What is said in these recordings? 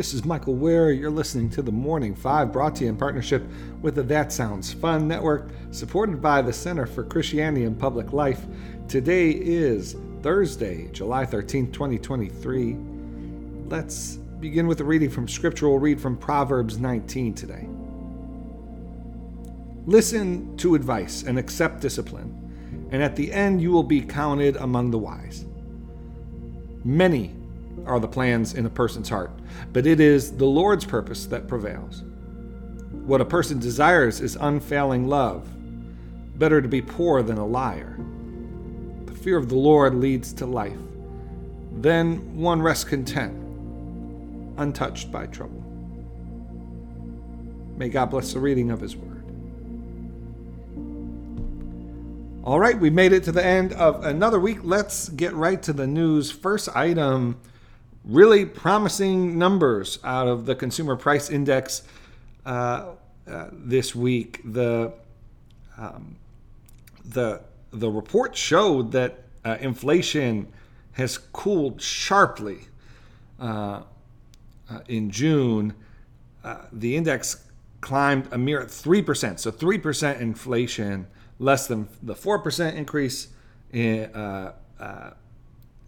This is Michael Wear. You're listening to the Morning Five, brought to you in partnership with the That Sounds Fun Network, supported by the Center for Christianity and Public Life. Today is Thursday, July 13th, 2023. Let's begin with a reading from Scripture. We'll read from Proverbs 19 today. Listen to advice and accept discipline, and at the end you will be counted among the wise. Many are the plans in a person's heart, but it is the Lord's purpose that prevails. What a person desires is unfailing love. Better to be poor than a liar. The fear of the Lord leads to life. Then one rests content, untouched by trouble. May God bless the reading of His word. All right, we made it to the end of another week. Let's get right to the news. First item really promising numbers out of the consumer price index uh, uh, this week. The um, the the report showed that uh, inflation has cooled sharply uh, uh, in June. Uh, the index climbed a mere three percent, so three percent inflation, less than the four percent increase in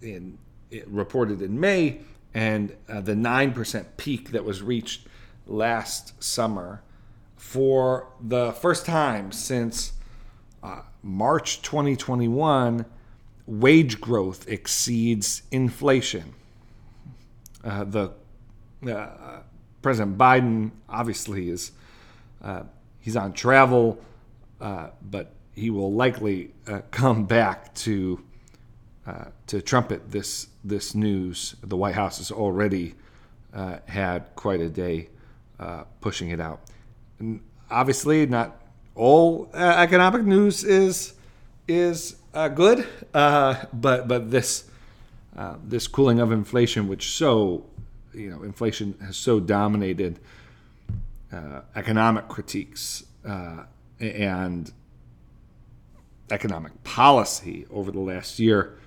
in reported in May and uh, the 9% peak that was reached last summer for the first time since uh, March 2021, wage growth exceeds inflation. Uh, the uh, President Biden obviously is uh, he's on travel, uh, but he will likely come back to uh, to trumpet this this news. The White House has already uh, had quite a day uh, pushing it out. And obviously, not all uh, economic news is is uh, good, but but this this cooling of inflation, which so you know inflation has so dominated economic critiques and economic policy over the last year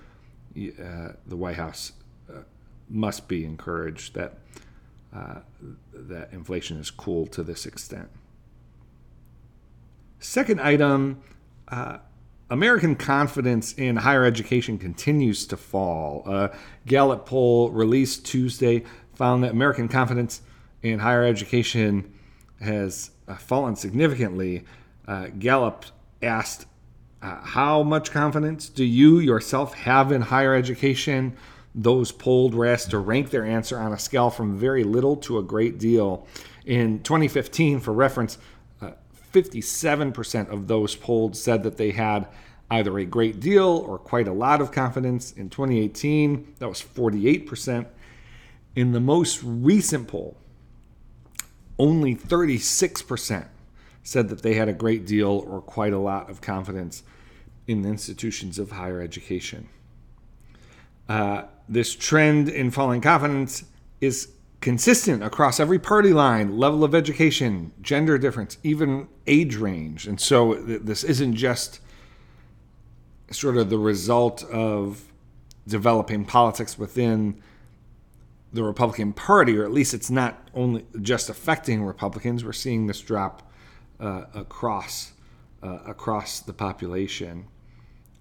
uh, the White House uh, must be encouraged that uh, that inflation is cool to this extent. Second item. Uh, American confidence in higher education continues to fall. A Gallup poll released Tuesday found that American confidence in higher education has uh, fallen significantly. Uh, Gallup asked uh, how much confidence do you yourself have in higher education? Those polled were asked to rank their answer on a scale from very little to a great deal. In 2015, for reference, uh, 57% of those polled said that they had either a great deal or quite a lot of confidence. In 2018, that was 48%. In the most recent poll, only 36% said that they had a great deal or quite a lot of confidence in the institutions of higher education. Uh, this trend in falling confidence is consistent across every party line, level of education, gender difference, even age range. And so th- this isn't just sort of the result of developing politics within the Republican Party, or at least it's not only just affecting Republicans. We're seeing this drop across uh, across the population.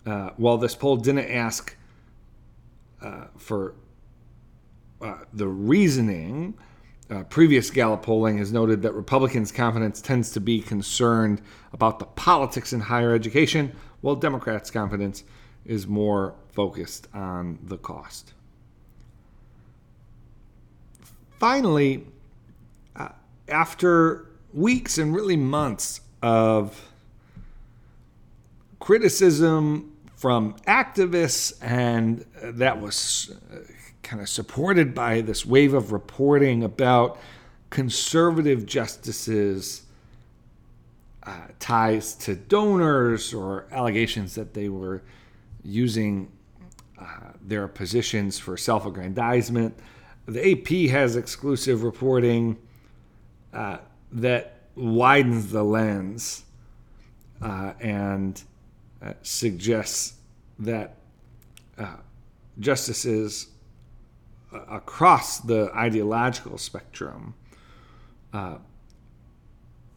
Uh, while this poll didn't ask uh, for uh, the reasoning, uh, previous Gallup polling has noted that Republicans' confidence tends to be concerned about the politics in higher education, while Democrats' confidence is more focused on the cost. Finally, after weeks and really months of criticism from activists, and that was uh, kind of supported by this wave of reporting about conservative justices' uh, ties to donors or allegations that they were using uh, their positions for self aggrandizement. The AP has exclusive reporting uh, that widens the lens uh, and uh, suggests that uh, justices across the ideological spectrum uh,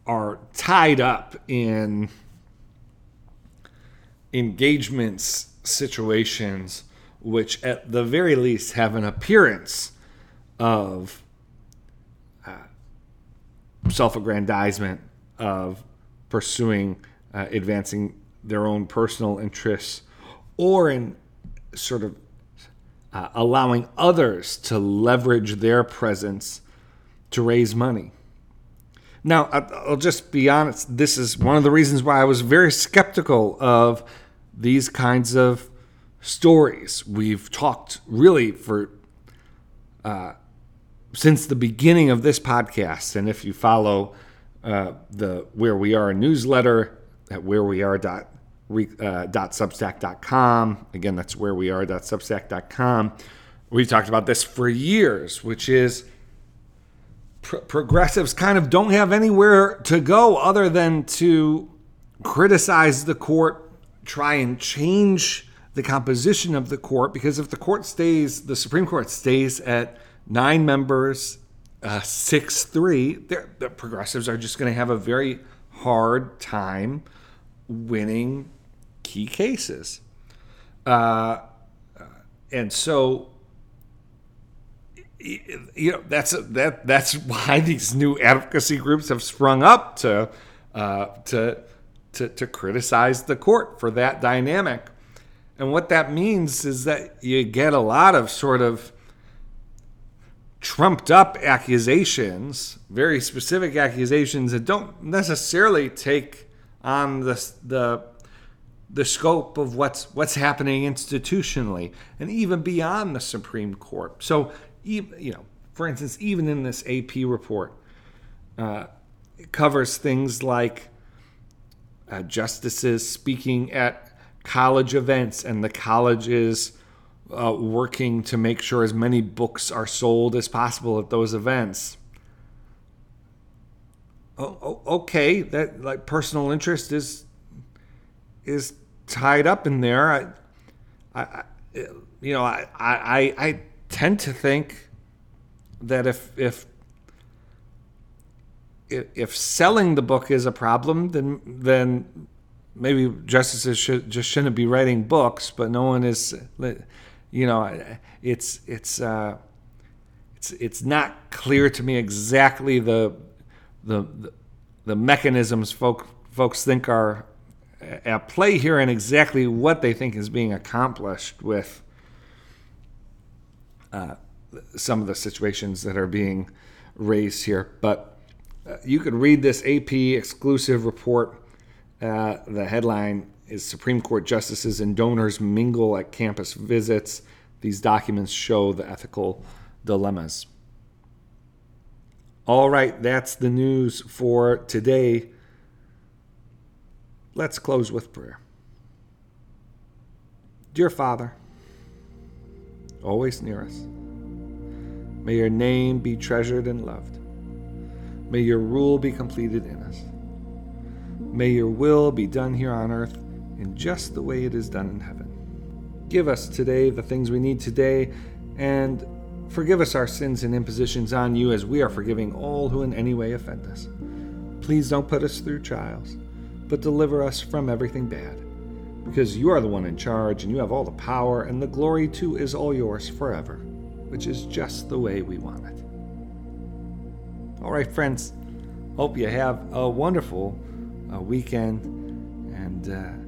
are tied up in engagements situations which at the very least have an appearance of uh, self-aggrandizement of pursuing uh, advancing their own personal interests or in sort of uh, allowing others to leverage their presence to raise money. Now, I'll just be honest, this is one of the reasons why I was very skeptical of these kinds of stories. We've talked really for uh, since the beginning of this podcast, and if you follow uh, the Wear We Are newsletter at wear we are dot, uh, substack.com, again, that's wear we are dot substack.com. We've talked about this for years, which is pro- progressives kind of don't have anywhere to go other than to criticize the court, try and change the composition of the court because if the court stays, the Supreme Court stays at nine members, uh, six three, the progressives are just going to have a very hard time winning key cases. Uh, and so, you know, that's that that's why these new advocacy groups have sprung up to uh, to to to criticize the court for that dynamic. And what that means is that you get a lot of sort of trumped up accusations, very specific accusations that don't necessarily take on the the the scope of what's what's happening institutionally and even beyond the Supreme Court. So, you know, for instance, even in this AP report, uh, it covers things like uh, justices speaking at college events, and the college is uh, working to make sure as many books are sold as possible at those events. Oh, okay, that like personal interest is is tied up in there. I, I, you know, I, I, I tend to think that if if if selling the book is a problem, then then maybe justices should just shouldn't be writing books, but no one is, you know, it's it's uh, it's it's not clear to me exactly the the the mechanisms folk folks think are at play here and exactly what they think is being accomplished with uh, some of the situations that are being raised here. But uh, you could read this AP exclusive report uh, the headline is Supreme Court justices and donors mingle at campus visits. These documents show the ethical dilemmas. All right, that's the news for today. Let's close with prayer. Dear Father, always near us, may your name be treasured and loved. May your rule be completed in us. May your will be done here on earth in just the way it is done in heaven. Give us today the things we need today, and forgive us our sins and impositions on you as we are forgiving all who in any way offend us. Please don't put us through trials, but deliver us from everything bad, because you are the one in charge and you have all the power, and the glory too is all yours forever, which is just the way we want it. All right, friends, hope you have a wonderful a weekend, and uh,